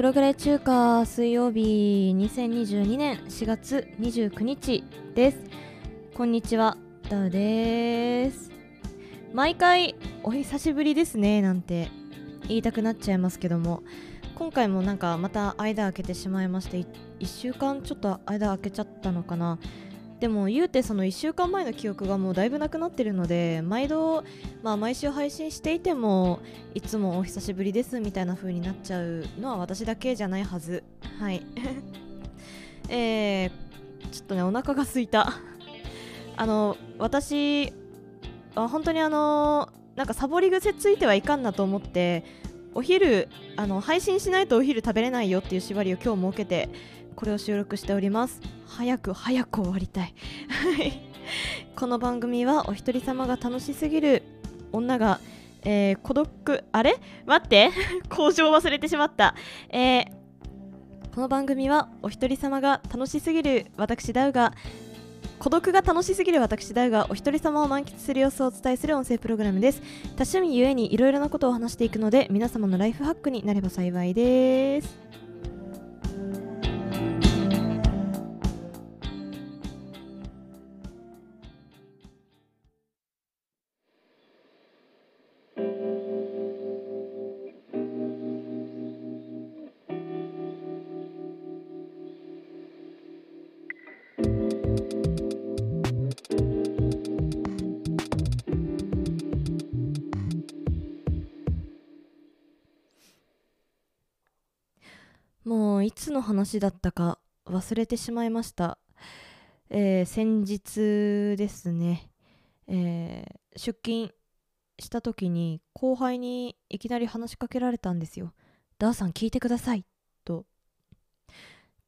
プログレ中華水曜日2022年4月29日です。こんにちはダウです。毎回お久しぶりですねなんて。言いたくなっちゃいますけども。今回もなんかまた間空けてしまいまして1週間ちょっと間空けちゃったのかな。でも言うてその1週間前の記憶がもうだいぶなくなってるので毎度、まあ、毎週配信していてもいつもお久しぶりですみたいな風になっちゃうのは私だけじゃないはず。はい。えー、ちょっとねお腹がすいた。あの私あ本当にあのなんかサボり癖ついてはいかんなと思ってお昼あの配信しないとお昼食べれないよっていう縛りを今日設けてこれを収録しております。早く早く終わりたい。この番組はお一人様が楽しすぎる女が、えー、孤独あれ？待って。工場忘れてしまった、えー、この番組はお一人様が楽しすぎる私ダウが孤独が楽しすぎる私だがお一人様を満喫する様子をお伝えする音声プログラムです。多趣味ゆえにいろいろなことを話していくので皆様のライフハックになれば幸いです。つの話だったか忘れてしまいました。えー、先日ですね、えー、出勤した時に後輩にいきなり話しかけられたんですよ。ダーさん聞いてくださいと。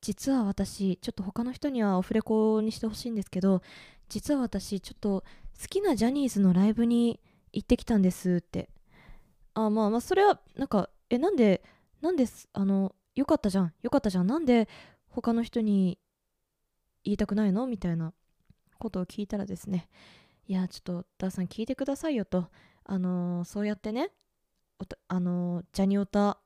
実は私、ちょっと他の人にはオフレコにしてほしいんですけど、実は私、ちょっと好きなジャニーズのライブに行ってきたんですって。あ、まあまあ、それはなんか、え、なんで、なんです、あの、よかったじゃん。よかったじゃん。なんで他の人に言いたくないの？みたいなことを聞いたらですねいやちょっとダーさん聞いてくださいよと。あのー、そうやってねあのー、ジャニオタ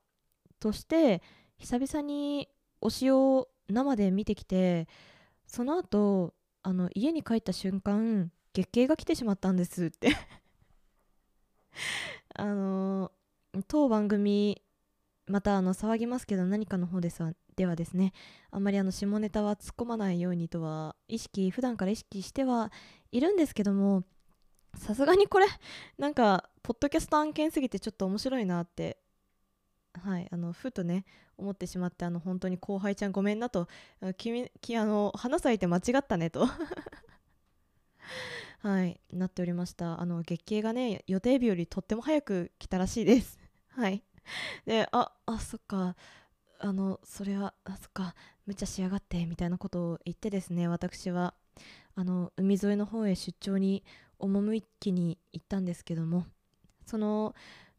として久々に推しを生で見てきてその後あの家に帰った瞬間月経が来てしまったんですって。あのー、当番組またあの騒ぎますけど何かの方ですではですねあんまりあの下ネタは突っ込まないようにとは意識普段から意識してはいるんですけどもさすがにこれ なんかポッドキャスト案件すぎてちょっと面白いなってはいあのふとね思ってしまってあの本当に後輩ちゃんごめんなと君きあの花咲いて間違ったねと はいなっておりました。あの月経がね予定日よりとっても早く来たらしいです。はい。でああそっか。あのそれはあそっか。無茶しやがってみたいなことを言ってですね私は。あの海沿いの方へ出張に赴きに行ったんですけども。その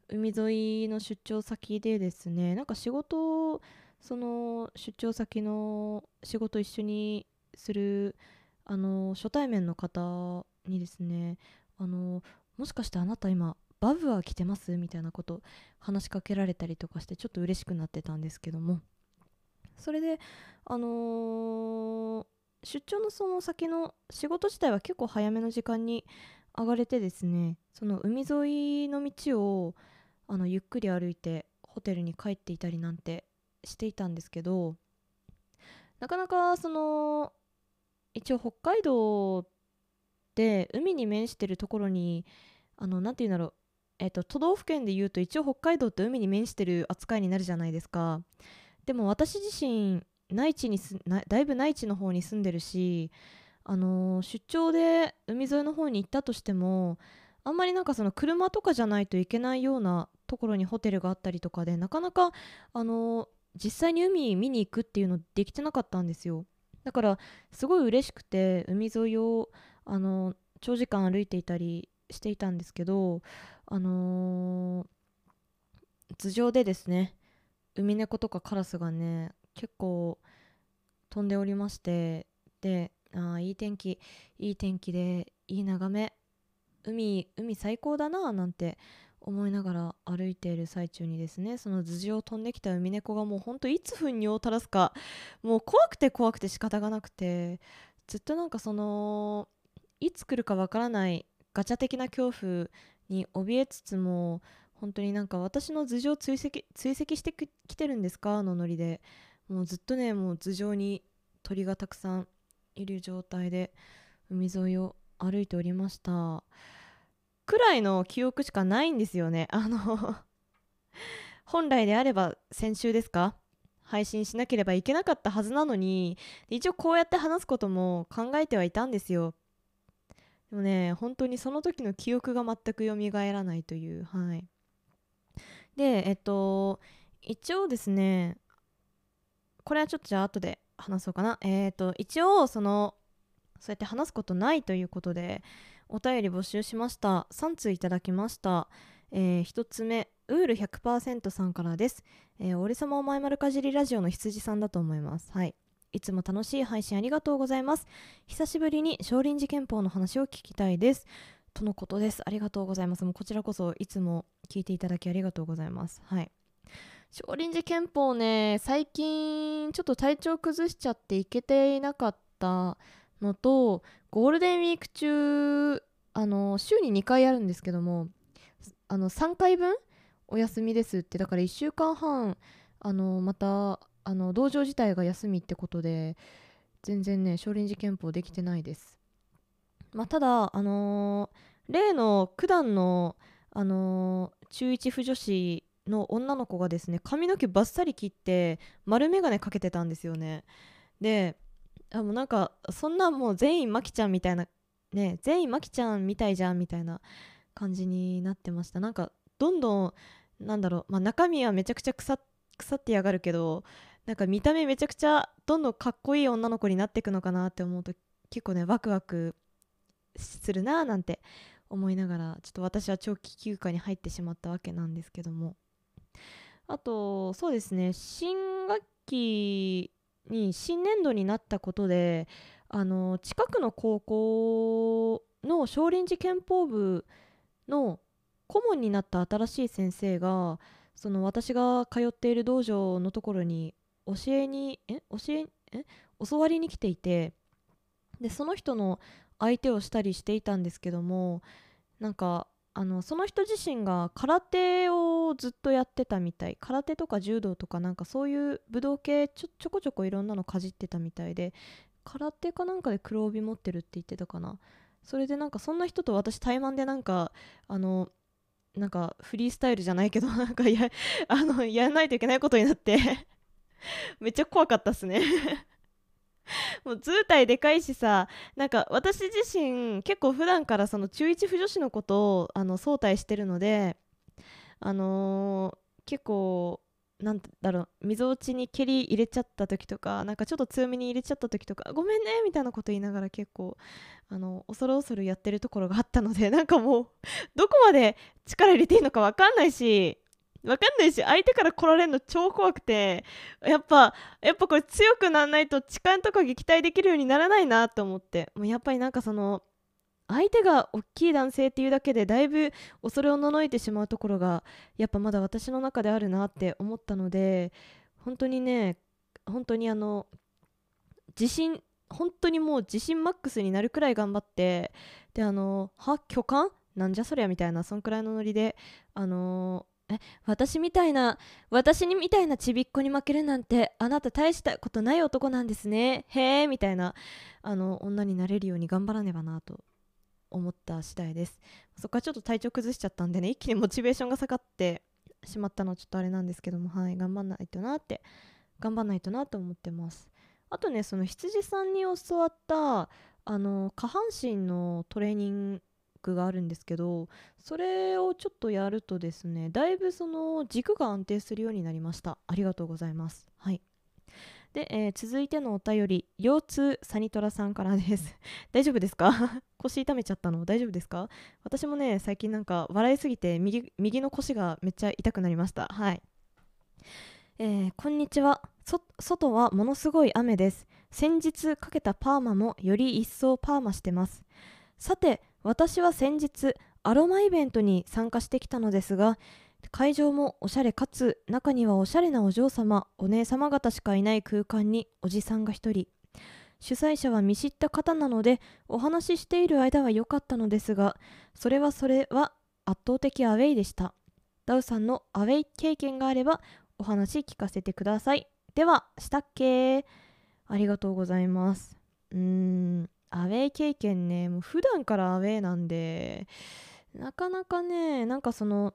海沿いの出張先でですねなんか仕事その出張先の仕事一緒にするあの初対面の方にですねあのもしかしてあなた今バブは着てます？みたいなこと話しかけられたりとかしてちょっと嬉しくなってたんですけども。それであのー、出張のその先の仕事自体は結構早めの時間に上がれてですねその海沿いの道をあのゆっくり歩いてホテルに帰っていたりなんてしていたんですけどなかなかその一応北海道で海に面してるところにあの何て言うんだろうえっと、都道府県で言うと一応北海道って海に面してる扱いになるじゃないですか。でも私自身内地にすだいぶ内地の方に住んでるしあのー、出張で海沿いの方に行ったとしてもあんまりなんかその車とかじゃないといけないようなところにホテルがあったりとかでなかなかあのー、実際に海見に行くっていうのできてなかったんですよ。だからすごい嬉しくて海沿いをあのー、長時間歩いていたりしていたんですけどあのー頭上でですねウミネコとかカラスがね結構飛んでおりましてであいい天気いい天気でいい眺め海海最高だななんて思いながら歩いている最中にですねその頭上を飛んできたウミネコがもうほんといつ糞尿を垂らすかもう怖くて怖くて仕方がなくてずっとなんかそのいつ来るかわからないガチャ的な恐怖に怯えつつも本当になんか私の頭上追跡追跡してきてるんですか？のノリでもうずっとねもう頭上に鳥がたくさんいる状態で海沿いを歩いておりました。くらいの記憶しかないんですよね。あの 本来であれば先週ですか？配信しなければいけなかったはずなのに一応こうやって話すことも考えてはいたんですよ。でもね本当にその時の記憶が全く蘇らないというはい。でえっと一応ですねこれはちょっとじゃあ後で話そうかな。えっと一応そのそうやって話すことないということでお便り募集しました。3通いただきました、え1つ目ウール100%さんからです、えー、俺様お前丸かじりラジオの羊さんだと思います。はい。いつも楽しい配信ありがとうございます。久しぶりに少林寺拳法の話を聞きたいです。とのことです。ありがとうございます。もうこちらこそいつも聞いていただきありがとうございます。はい。少林寺拳法ね最近ちょっと体調崩しちゃっていけていなかったのとゴールデンウィーク中あの週に2回あるんですけどもあの3回分お休みですって。だから1週間半あのまたあの道場自体が休みってことで全然ね少林寺拳法できてないです。まあただあのー例の九段のあのー中一婦女子の女の子がですね髪の毛バッサリ切って丸眼鏡かけてたんですよね。であもうなんかそんなもう全員マキちゃんみたいなね全員マキちゃんみたいじゃんみたいな感じになってました。なんかどんどんなんだろう、まあ、中身はめちゃくちゃ腐ってやがるけどなんか見た目めちゃくちゃどんどんかっこいい女の子になっていくのかなって思うと結構ねワクワクするなーなんて思いながらちょっと私は長期休暇に入ってしまったわけなんですけども。あとそうですね新学期に新年度になったことであの近くの高校の少林寺拳法部の顧問になった新しい先生がその私が通っている道場のところに教えにえ教ええ教わりに来ていてでその人の相手をしたりしていたんですけどもなんかあのその人自身が空手をずっとやってたみたい空手とか柔道とかなんかそういう武道系ちょちょこちょこいろんなのかじってたみたいで空手かなんかで黒帯持ってるって言ってたかな。それでなんかそんな人と私対マンでなんかあのなんかフリースタイルじゃないけどなんかや あのやらないといけないことになって。めっちゃ怖かったっすね。もう図体でかいしさなんか私自身結構普段からその中一婦女子のことをあの相対してるのであのー結構なんだろう溝落ちに蹴り入れちゃった時とかなんかちょっと強めに入れちゃった時とかごめんねみたいなこと言いながら結構あの恐る恐るやってるところがあったのでなんかもうどこまで力入れていいのか分かんないし分かんないし相手から来られるの超怖くてやっぱやっぱこれ強くならないと痴漢とか撃退できるようにならないなと思って。もうやっぱりなんかその相手が大きい男性っていうだけでだいぶ恐れをののいてしまうところがやっぱまだ私の中であるなって思ったので本当にね本当にあの自信本当にもう自信マックスになるくらい頑張ってであのは巨漢？なんじゃそりゃみたいなそんくらいのノリであのえ私みたいな私にみたいなちびっこに負けるなんてあなた大したことない男なんですね。へえみたいなあの女になれるように頑張らねばなと思った次第です。そこかちょっと体調崩しちゃったんでね一気にモチベーションが下がってしまったのはちょっとあれなんですけどもはい頑張んないとなって頑張んないとなと思ってます。あとねその羊さんに教わったあの下半身のトレーニングがあるんですけどそれをちょっとやるとですねだいぶその軸が安定するようになりました。ありがとうございます。はい。で、えー続いてのお便り腰痛サニトラさんからです。大丈夫ですか？腰痛めちゃったの？大丈夫ですか？私もね最近なんか笑いすぎて右右の腰がめっちゃ痛くなりました。はい。えーこんにちは。そ外はものすごい雨です。先日かけたパーマもより一層パーマしてます。さて私は先日アロマイベントに参加してきたのですが会場もおしゃれかつ中にはおしゃれなお嬢様お姉様方しかいない空間におじさんが一人。主催者は見知った方なのでお話ししている間は良かったのですがそれはそれは圧倒的アウェイでした。ダウさんのアウェイ経験があればお話聞かせてください。ではしたっけありがとうございます。うーん。アウェイ経験ねもう普段からアウェイなんでなかなかねなんかその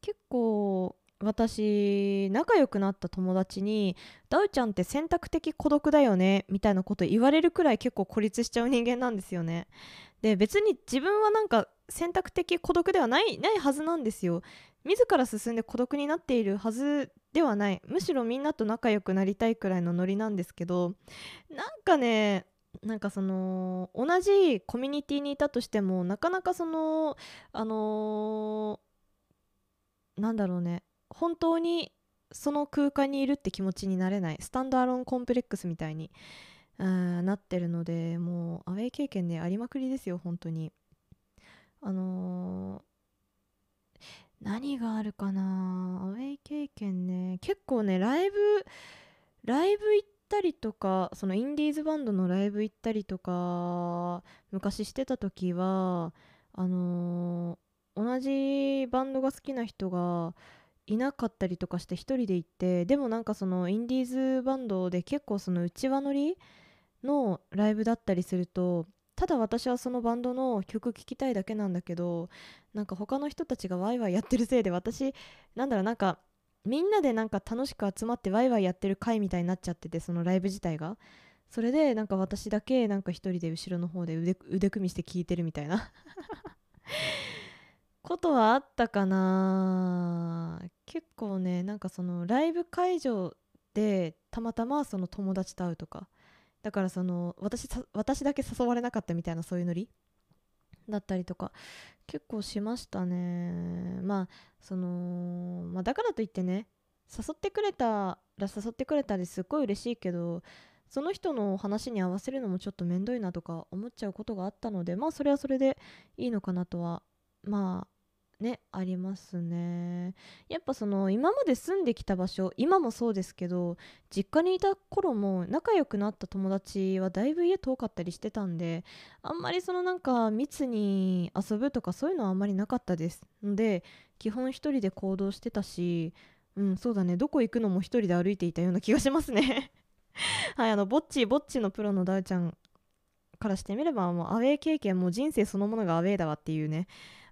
結構私仲良くなった友達に「ダウちゃんって選択的孤独だよね」みたいなこと言われるくらい結構孤立しちゃう人間なんですよね。で別に自分はなんか選択的孤独ではないないはずなんですよ。自ら進んで孤独になっているはずではないむしろみんなと仲良くなりたいくらいのノリなんですけどなんかねなんかその同じコミュニティにいたとしてもなかなかそのあのーなんだろうね本当にその空間にいるって気持ちになれないスタンドアロンコンプレックスみたいにあーなってるのでもうアウェイ経験ねありまくりですよ本当に。あのー何があるかなアウェイ経験ね結構ねライブライブ行ってったりとかそのインディーズバンドのライブ行ったりとか昔してた時はあのー同じバンドが好きな人がいなかったりとかして一人で行ってでもなんかそのインディーズバンドで結構その内輪乗りのライブだったりするとただ私はそのバンドの曲聴きたいだけなんだけどなんか他の人たちがワイワイやってるせいで私なんだろうなんかみんなでなんか楽しく集まってワイワイやってる会みたいになっちゃっててそのライブ自体が。それでなんか私だけなんか一人で後ろの方で腕腕組みして聴いてるみたいな。ことはあったかな。結構ねなんかそのライブ会場でたまたまその友達と会うとか。だからその私私だけ誘われなかったみたいなそういうノリ。だったりとか結構しましたね。まあその、まあ、だからといってね誘ってくれたら誘ってくれたりすっごい嬉しいけどその人の話に合わせるのもちょっと面倒いなとか思っちゃうことがあったのでまあそれはそれでいいのかなとはまあねありますね。やっぱその今まで住んできた場所今もそうですけど実家にいた頃も仲良くなった友達はだいぶ家遠かったりしてたんであんまりそのなんか密に遊ぶとかそういうのはあんまりなかったです。ので基本一人で行動してたしうんそうだね。どこ行くのも一人で歩いていたような気がしますね。はいあのぼっちぼっちのプロのダウちゃんからしてみればもうアウェー経験も人生そのものがアウェーだわっていうね。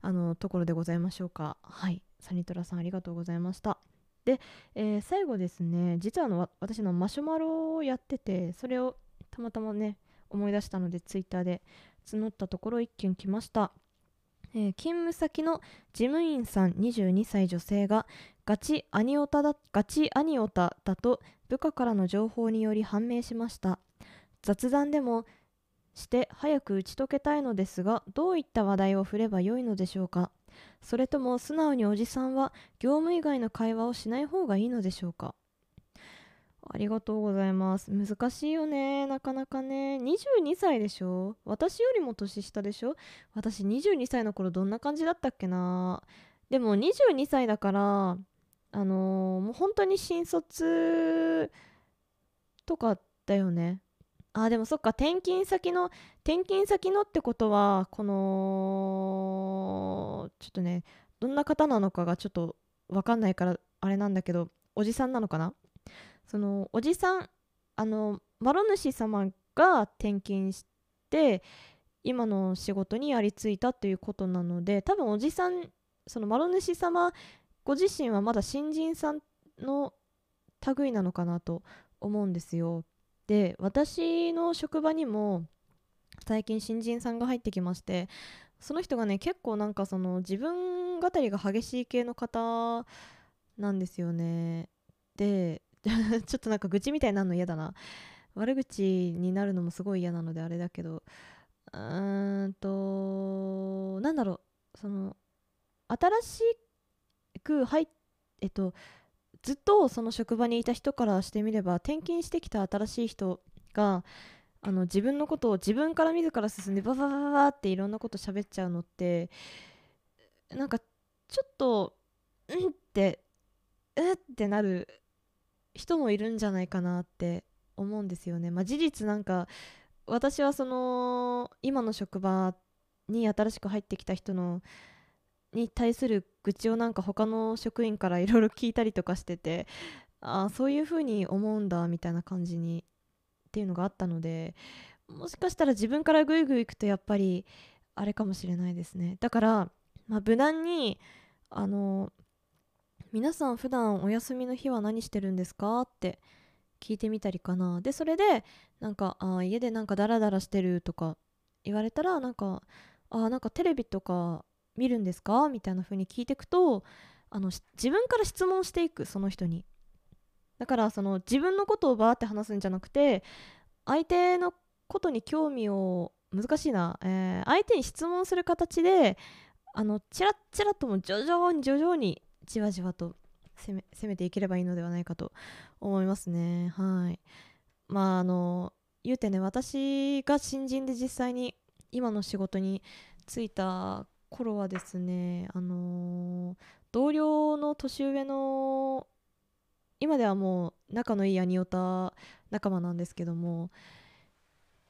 あのところでございましょうか。はい。サニトラさんありがとうございました。で、えー最後ですね。実はあの私のマシュマロをやっててそれをたまたまね思い出したのでツイッターで募ったところ一件来ました、えー勤務先の事務員さん22歳女性がガチアニオタだガチアニオタだと部下からの情報により判明しました。雑談でもして早く打ち解けたいのですがどういった話題を振ればよいのでしょうか？それとも素直におじさんは業務以外の会話をしない方がいいのでしょうか？ありがとうございます。難しいよね。なかなかね。22歳でしょ？私よりも年下でしょ？私22歳の頃どんな感じだったっけな？でも22歳だからあのーもう本当に新卒とかだよね。あでもそっか転勤先の転勤先のってことはこのちょっとねどんな方なのかがちょっと分かんないからあれなんだけどおじさんなのかな？そのおじさんあの諸主様が転勤して今の仕事にやりついたということなので多分おじさんその諸主様ご自身はまだ新人さんの類なのかなと思うんですよ。で私の職場にも最近新人さんが入ってきましてその人がね結構なんかその自分語りが激しい系の方なんですよね。で ちょっとなんか愚痴みたいになるの嫌だな悪口になるのもすごい嫌なのであれだけどうーんとなんだろうその新しく入っえっとずっとその職場にいた人からしてみれば転勤してきた新しい人があの自分のことを自分から自ら進んでバババババっていろんなこと喋っちゃうのってなんかちょっとうんってうってなる人もいるんじゃないかなって思うんですよね。まあ、事実なんか私はその今の職場に新しく入ってきた人のに対する愚痴をなんか他の職員からいろいろ聞いたりとかしててあそういう風に思うんだみたいな感じにっていうのがあったのでもしかしたら自分からグイグイ行くとやっぱりあれかもしれないですね。だから、まあ、無難にあの皆さん普段お休みの日は何してるんですかって聞いてみたりかな。でそれでなんかあ家でなんかダラダラしてるとか言われたらなんかあなんかテレビとか見るんですか？みたいな風に聞いていくとあの自分から質問していくその人に。だからその自分のことをバーって話すんじゃなくて相手のことに興味を難しいな、えー、相手に質問する形であのチラッチラッとも徐々に徐々にじわじわと攻め攻めていければいいのではないかと思いますね。はい。まああの言うてね私が新人で実際に今の仕事に就いた頃はですねあのー、同僚の年上の今ではもう仲のいいアニオタ仲間なんですけども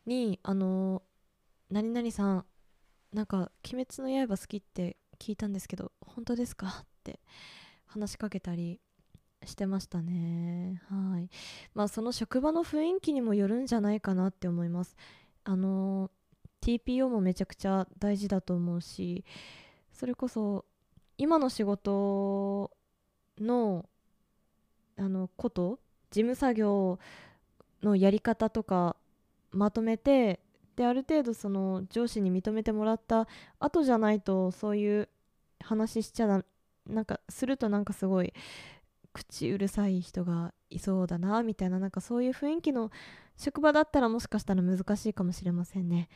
にあのー、何々さんなんか「鬼滅の刃」好きって聞いたんですけど本当ですかって話しかけたりしてましたね。はい。まあその職場の雰囲気にもよるんじゃないかなって思います。あの TPO もめちゃくちゃ大事だと思うしそれこそ今の仕事のあのこと事務作業のやり方とかまとめてである程度その上司に認めてもらった後じゃないとそういう話しちゃだなんかするとなんかすごい口うるさい人がいそうだなみたいななんかそういう雰囲気の職場だったらもしかしたら難しいかもしれませんね。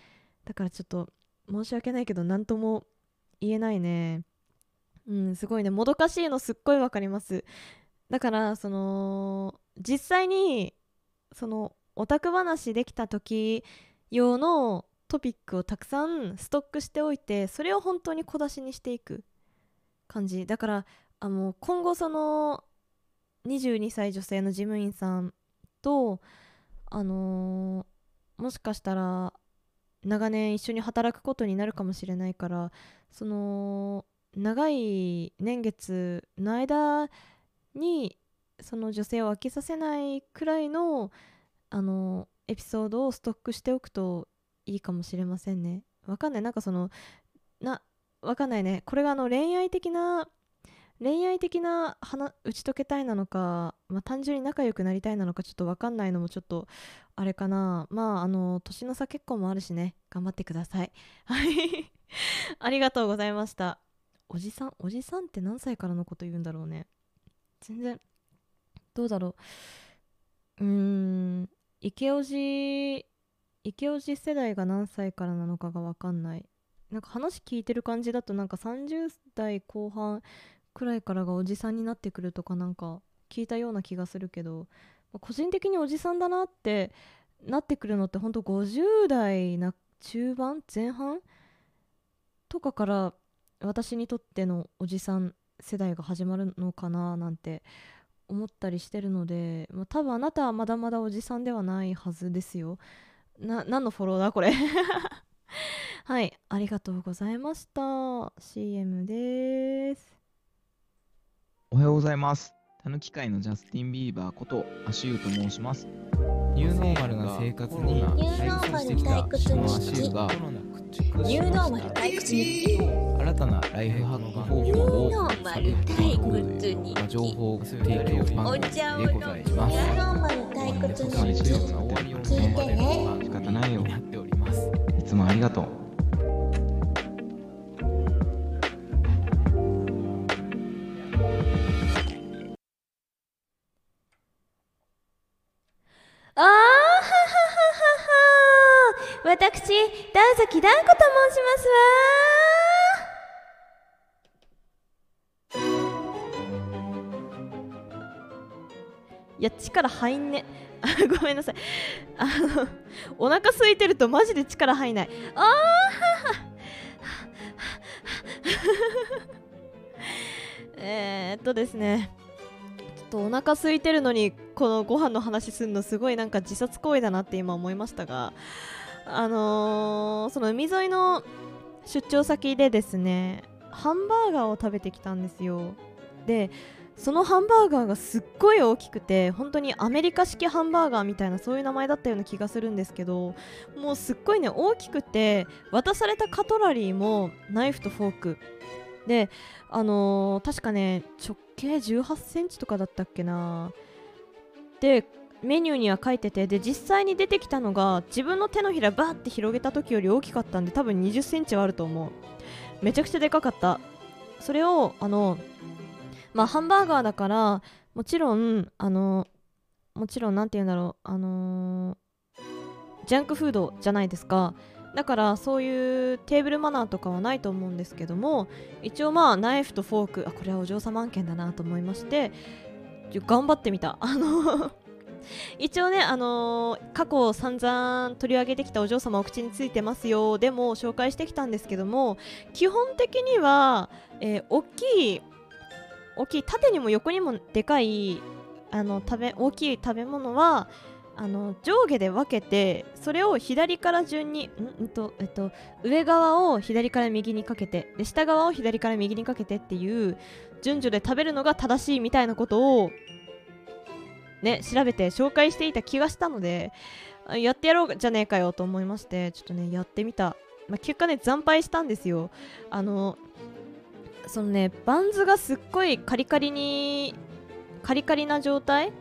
だからちょっと申し訳ないけど何とも言えないね。うんすごいねもどかしいのすっごいわかります。だからその実際にそのオタク話できた時用のトピックをたくさんストックしておいてそれを本当に小出しにしていく感じ。だからあの今後その22歳女性の事務員さんとあのー、もしかしたら長年一緒に働くことになるかもしれないからその長い年月の間にその女性を飽きさせないくらいのあのエピソードをストックしておくといいかもしれませんね。わかんないなんかそのなわかんないねこれがあの恋愛的な恋愛的な打ち解けたいなのか、まあ、単純に仲良くなりたいなのかちょっと分かんないのもちょっとあれかな。まああの年の差結婚もあるしね頑張ってください。はい。ありがとうございました。おじさんおじさんって何歳からのこと言うんだろうね。全然どうだろう。うーん池オジ池オジ世代が何歳からなのかが分かんない。なんか話聞いてる感じだとなんか30代後半くらいからがおじさんになってくるとかなんか聞いたような気がするけど個人的におじさんだなってなってくるのってほんと50代な中盤前半とかから私にとってのおじさん世代が始まるのかななんて思ったりしてるので、まあ、多分あなたはまだまだおじさんではないはずですよ。な何のフォローだこれ。はいありがとうございました。CM です。はようございます。たぬき界のジャスティン・ビーバーことアシューと申します。ニューノーマルな生活に退屈してきたアシューがニューノーマル退屈に新たなライフハック方法を探っていく情報提供番組でございます。ニューノーマル退屈日記聞いてね。仕方ないよ。いつもありがとう。いや力入んね。ごめんなさい。あのお腹空いてるとマジで力入んない。あー えっとですね。ちょっとお腹空いてるのにこのご飯の話するのすごいなんか自殺行為だなって今思いましたがあのーその海沿いの出張先でですねハンバーガーを食べてきたんですよ。でそのハンバーガーがすっごい大きくて本当にアメリカ式ハンバーガーみたいなそういう名前だったような気がするんですけどもうすっごいね大きくて渡されたカトラリーもナイフとフォーク。であのー確かね直径1 8センチとかだったっけな。でメニューには書いててで実際に出てきたのが自分の手のひらバーって広げた時より大きかったんで多分2 0センチはあると思う。めちゃくちゃでかかった。それをあのまあハンバーガーだからもちろんあのもちろんなんて言うんだろうあのジャンクフードじゃないですか。だからそういうテーブルマナーとかはないと思うんですけども一応まあナイフとフォークあこれはお嬢様案件だなと思いまして頑張ってみた。あの 一応ね、あのー過去散々取り上げてきたお嬢様お口についてますよ。でも紹介してきたんですけども基本的には、えー大きい大きい縦にも横にもでかいあの食べ大きい食べ物はあの上下で分けてそれを左から順にん？んと、えっと、上側を左から右にかけてで下側を左から右にかけてっていう順序で食べるのが正しいみたいなことをね調べて紹介していた気がしたのでやってやろうじゃねえかよと思いましてちょっとねやってみた、まあ、結果ね惨敗したんですよ。あのそのねバンズがすっごいカリカリにカリカリな状態？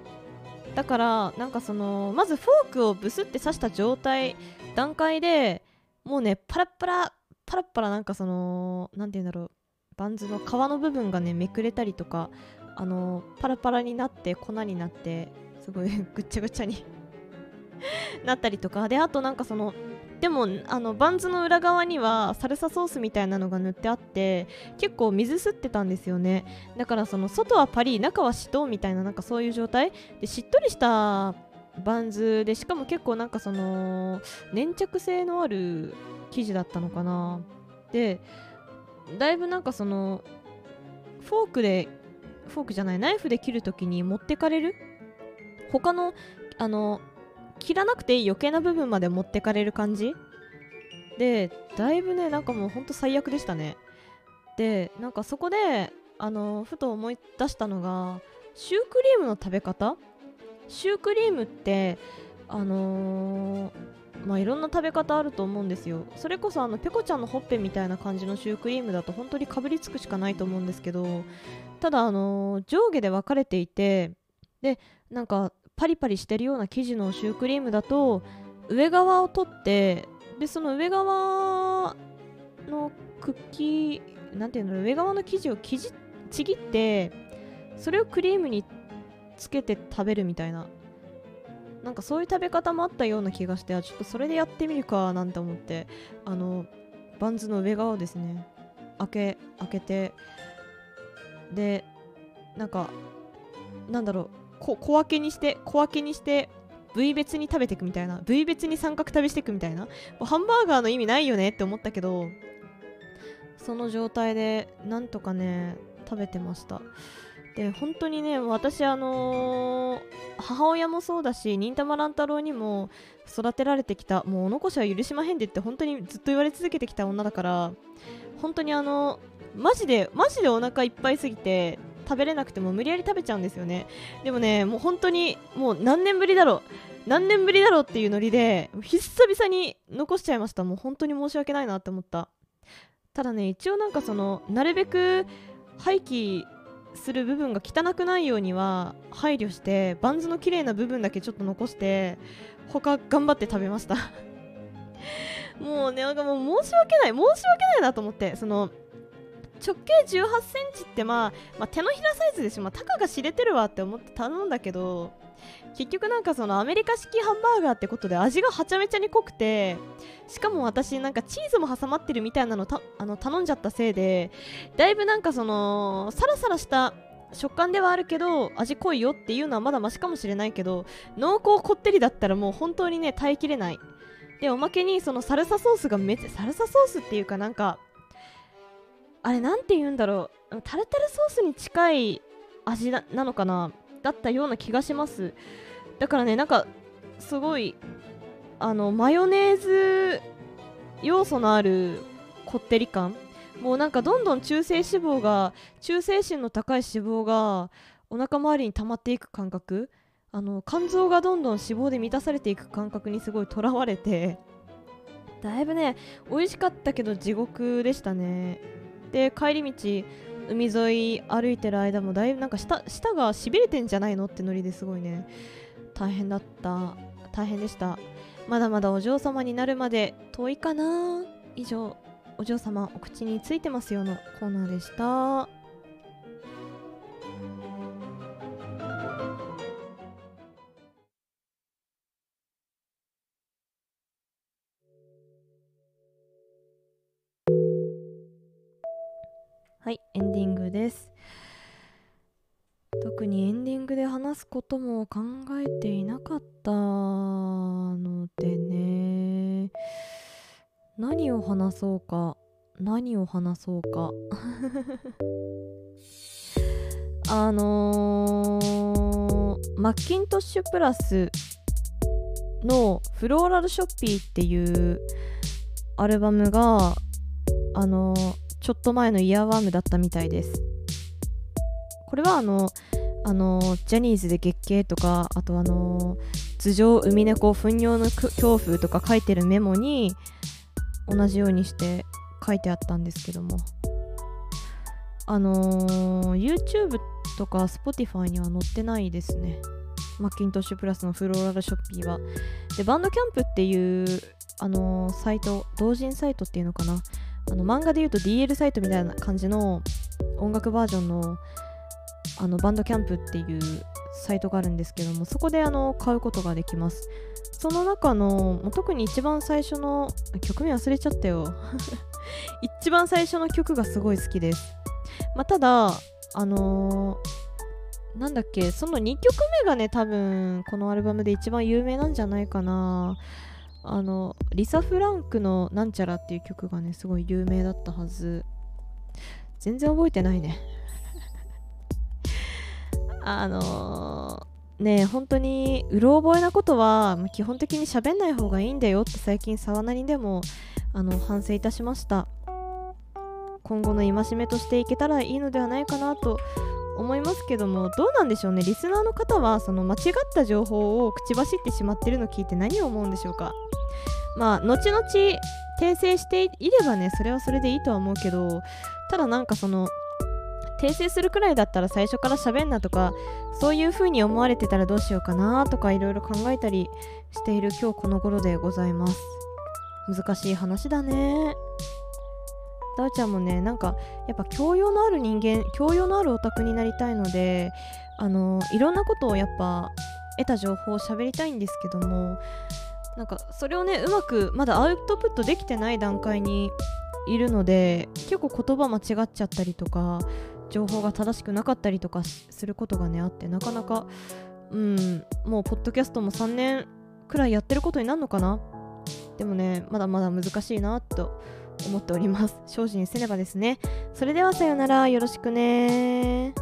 だからなんかそのまずフォークをブスって刺した状態段階でもうねパラッパラパラッパラなんかそのなんて言うんだろうバンズの皮の部分がねめくれたりとかあのパラパラになって粉になってすごいぐっちゃぐちゃに なったりとか。であとなんかそのでもあのバンズの裏側にはサルサソースみたいなのが塗ってあって結構水吸ってたんですよね。だからその外はパリ中はしとみたいななんかそういう状態。でしっとりしたバンズでしかも結構なんかその粘着性のある生地だったのかな。でだいぶなんかそのフォークでフォークじゃないナイフで切るときに持ってかれる？他のあの切らなくていい余計な部分まで持ってかれる感じ？でだいぶねなんかもうほんと最悪でしたね。でなんかそこであのふと思い出したのがシュークリームの食べ方？シュークリームってあのーまあいろんな食べ方あると思うんですよ。それこそあのペコちゃんのほっぺみたいな感じのシュークリームだと本当にかぶりつくしかないと思うんですけどただあのー上下で分かれていてでなんかパリパリしてるような生地のシュークリームだと上側を取ってでその上側のクッキーなんていうの上側の生地を生地ちぎってそれをクリームにつけて食べるみたいな。なんかそういう食べ方もあったような気がしてあちょっとそれでやってみるかなんて思ってあのバンズの上側をですね開け開けてでなんかなんだろうこ小分けにして小分けにして部位別に食べていくみたいな。部位別に三角食べしていくみたいな。ハンバーガーの意味ないよねって思ったけどその状態でなんとかね食べてました。で本当にね私あのー母親もそうだし忍たま乱太郎にも育てられてきたもうお残しは許しまへんでって本当にずっと言われ続けてきた女だから本当にあのマジでマジでお腹いっぱいすぎて食べれなくても無理やり食べちゃうんですよね。でもねもう本当にもう何年ぶりだろう。何年ぶりだろうっていうノリで久々に残しちゃいました。もう本当に申し訳ないなって思った。ただね一応なんかそのなるべく廃棄する部分が汚くないようには配慮してバンズの綺麗な部分だけちょっと残して他頑張って食べました。もうねなんかもう申し訳ない申し訳ないなと思って。その直径1 8センチってまあ、まあ、手のひらサイズでしょ、まあ、たかが知れてるわって思って頼んだけど結局なんかそのアメリカ式ハンバーガーってことで味がはちゃめちゃに濃くてしかも私なんかチーズも挟まってるみたいなのたあの頼んじゃったせいでだいぶなんかそのサラサラした食感ではあるけど味濃いよっていうのはまだマシかもしれないけど濃厚こってりだったらもう本当にね耐えきれない。でおまけにそのサルサソースがめっちゃサルサソースっていうかなんかあれなんて言うんだろう。タルタルソースに近い味なのかな？だったような気がします。だからねなんかすごいあのマヨネーズ要素のあるこってり感。もうなんかどんどん中性脂肪が中性心の高い脂肪がお腹周りに溜まっていく感覚。あの肝臓がどんどん脂肪で満たされていく感覚にすごいとらわれて。だいぶね美味しかったけど地獄でしたね。で帰り道海沿い歩いてる間もだいぶなんか舌舌がしびれてんじゃないのってノリですごいね。大変だった。大変でした。まだまだお嬢様になるまで遠いかな。以上お嬢様お口についてますよのコーナーでした。はいエンディングです。特にエンディングで話すことも考えていなかったのでね。何を話そうか何を話そうか。あのー、マッキントッシュプラスのフローラルショッピーっていうアルバムがあのー、ちょっと前のイヤーワームだったみたいです。これはあのあのジャニーズで月経とかあとあの頭上ウミネコ糞尿の恐怖とか書いてるメモに同じようにして書いてあったんですけども。あのー、YouTube とか Spotify には載ってないですね。マッキントッシュプラスのフローラルショッピーは。でバンドキャンプっていうあのー、サイト同人サイトっていうのかな。あの漫画で言うと DL サイトみたいな感じの音楽バージョンのあのバンドキャンプっていうサイトがあるんですけどもそこであの買うことができます。その中の特に一番最初の曲名忘れちゃったよ。一番最初の曲がすごい好きです、まあ、ただあのー、なんだっけその2曲目がね多分このアルバムで一番有名なんじゃないかな。あのリサ・フランクの「なんちゃら」っていう曲がねすごい有名だったはず。全然覚えてないね。あのー、ね本当にうろ覚えなことは基本的に喋んない方がいいんだよって最近沢なりでもあの反省いたしました。今後の戒めとしていけたらいいのではないかなと思いますけどもどうなんでしょうね。リスナーの方はその間違った情報を口走ってしまってるの聞いて何を思うんでしょうか？まあ後々訂正していればねそれはそれでいいとは思うけどただなんかその訂正するくらいだったら最初から喋んなとかそういう風に思われてたらどうしようかなとかいろいろ考えたりしている今日この頃でございます。難しい話だね。ダウちゃんもねなんかやっぱ教養のある人間教養のあるオタクになりたいのであのいろんなことをやっぱ得た情報を喋りたいんですけどもなんかそれをねうまくまだアウトプットできてない段階にいるので結構言葉間違っちゃったりとか情報が正しくなかったりとかすることがねあってなかなかうんもうポッドキャストも3年くらいやってることになるのかな？でもねまだまだ難しいなと思っております。精進せねばですね。それではさよなら。よろしくね。